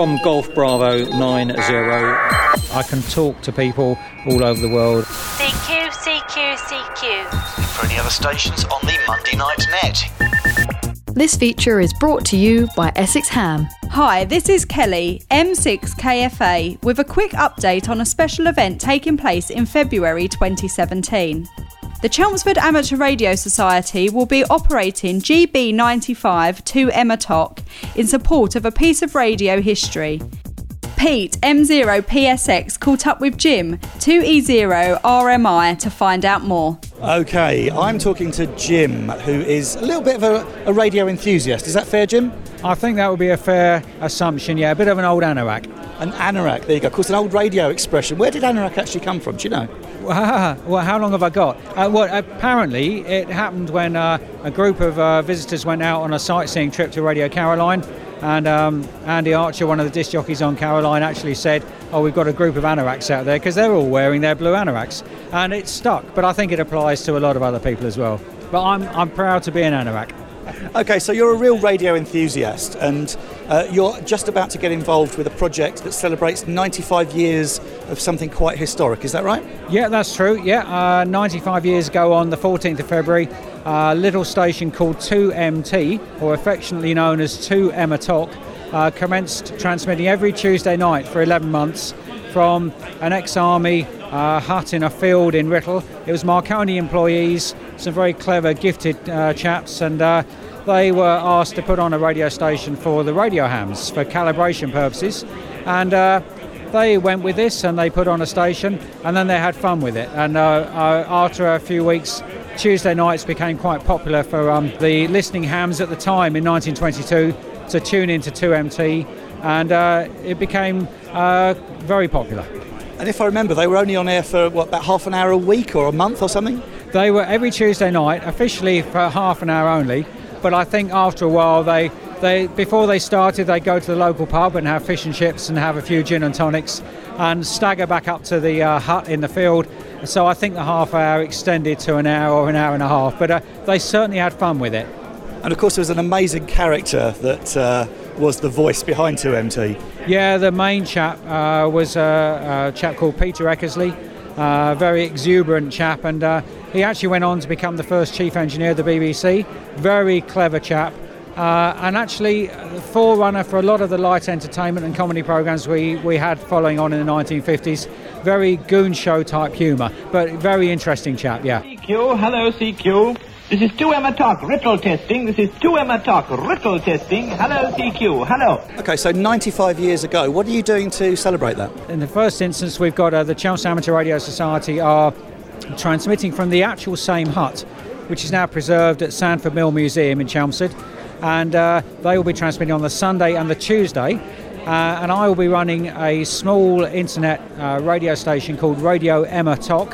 from Golf Bravo 90. I can talk to people all over the world. CQ, CQ, CQ. For any other stations on the Monday Night Net. This feature is brought to you by Essex Ham. Hi, this is Kelly, M6KFA, with a quick update on a special event taking place in February 2017. The Chelmsford Amateur Radio Society will be operating GB95 to Emma Toc in support of a piece of radio history. Pete M0PSX caught up with Jim 2E0RMI to find out more. Okay, I'm talking to Jim, who is a little bit of a, a radio enthusiast. Is that fair, Jim? I think that would be a fair assumption, yeah. A bit of an old anorak. An anorak, there you go. Of course, an old radio expression. Where did anorak actually come from? Do you know? well, how long have I got? Uh, well, apparently, it happened when uh, a group of uh, visitors went out on a sightseeing trip to Radio Caroline, and um, Andy Archer, one of the disc jockeys on Caroline, actually said, "Oh, we've got a group of anoraks out there because they're all wearing their blue anoraks," and it stuck. But I think it applies to a lot of other people as well. But I'm I'm proud to be an anorak. Okay, so you're a real radio enthusiast, and uh, you're just about to get involved with a project that celebrates 95 years of something quite historic. Is that right? Yeah, that's true. Yeah, uh, 95 years ago on the 14th of February, a little station called 2MT, or affectionately known as 2 Emma Toc, uh, commenced transmitting every Tuesday night for 11 months from an ex-army uh, hut in a field in Writtle. It was Marconi employees, some very clever, gifted uh, chaps, and uh, they were asked to put on a radio station for the radio hams for calibration purposes, and uh, they went with this and they put on a station, and then they had fun with it. And uh, uh, after a few weeks, Tuesday nights became quite popular for um, the listening hams at the time in 1922 to tune into 2MT, and it became very popular. And if I remember, they were only on air for what about half an hour a week or a month or something. They were every Tuesday night, officially for half an hour only. But I think after a while, they they before they started, they go to the local pub and have fish and chips and have a few gin and tonics, and stagger back up to the uh, hut in the field. So I think the half hour extended to an hour or an hour and a half. But uh, they certainly had fun with it. And of course, there was an amazing character that uh, was the voice behind 2MT. Yeah, the main chap uh, was a, a, chap called Peter Eckersley, a very exuberant chap, and uh, he actually went on to become the first chief engineer of the BBC. Very clever chap. Uh, and actually, the forerunner for a lot of the light entertainment and comedy programs we, we had following on in the 1950s. Very goon show type humour, but very interesting chap, yeah. CQ, hello CQ. This is 2 Emma Toc Writtle testing. This is 2 Emma Toc Writtle testing. Hello, CQ. Hello. Okay, so 95 years ago, what are you doing to celebrate that? In the first instance, we've got uh, the Chelmsford Amateur Radio Society are transmitting from the actual same hut, which is now preserved at Sandford Mill Museum in Chelmsford. And uh, they will be transmitting on the Sunday and the Tuesday. Uh, and I will be running a small internet uh, radio station called Radio Emmatoc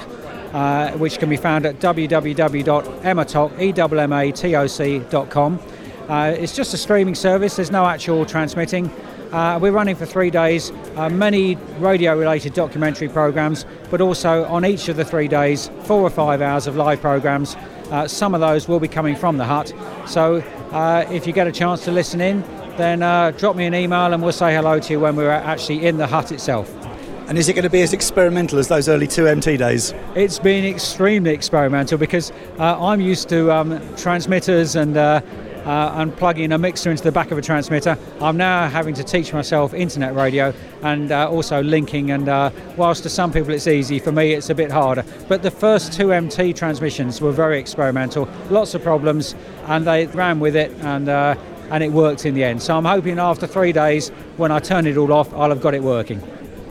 uh, which can be found at www.emmatoc.com. Uh, it's just a streaming service, there's no actual transmitting. Uh, we're running for three days, uh, many radio related documentary programs, but also on each of the three days, four or five hours of live programs. Uh, some of those will be coming from the hut. So uh, if you get a chance to listen in, then uh, drop me an email and we'll say hello to you when we're actually in the hut itself. And is it going to be as experimental as those early 2MT days? It's been extremely experimental because uh, I'm used to um, transmitters and uh, uh, and plugging a mixer into the back of a transmitter. I'm now having to teach myself internet radio and uh, also linking. And uh, whilst to some people it's easy, for me it's a bit harder. But the first 2MT transmissions were very experimental, lots of problems, and they ran with it and uh, and it worked in the end. So I'm hoping after three days, when I turn it all off, I'll have got it working.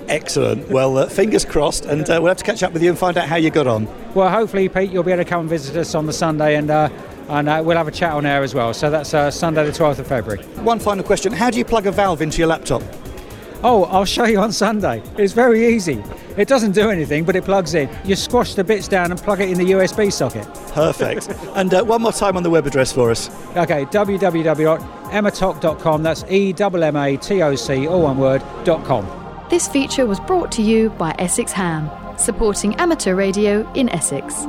Excellent. Well, uh, fingers crossed, and uh, we'll have to catch up with you and find out how you got on. Well, hopefully, Pete, you'll be able to come and visit us on the Sunday, and uh, and uh, we'll have a chat on air as well. So that's uh, Sunday, the 12th of February. One final question: How do you plug a valve into your laptop? Oh, I'll show you on Sunday. It's very easy. It doesn't do anything, but it plugs in. You squash the bits down and plug it in the USB socket. Perfect. and uh, one more time on the web address for us. Okay, www.emmatoc.com. That's E M M A T O C, all one word, dot com. This feature was brought to you by Essex Ham, supporting amateur radio in Essex.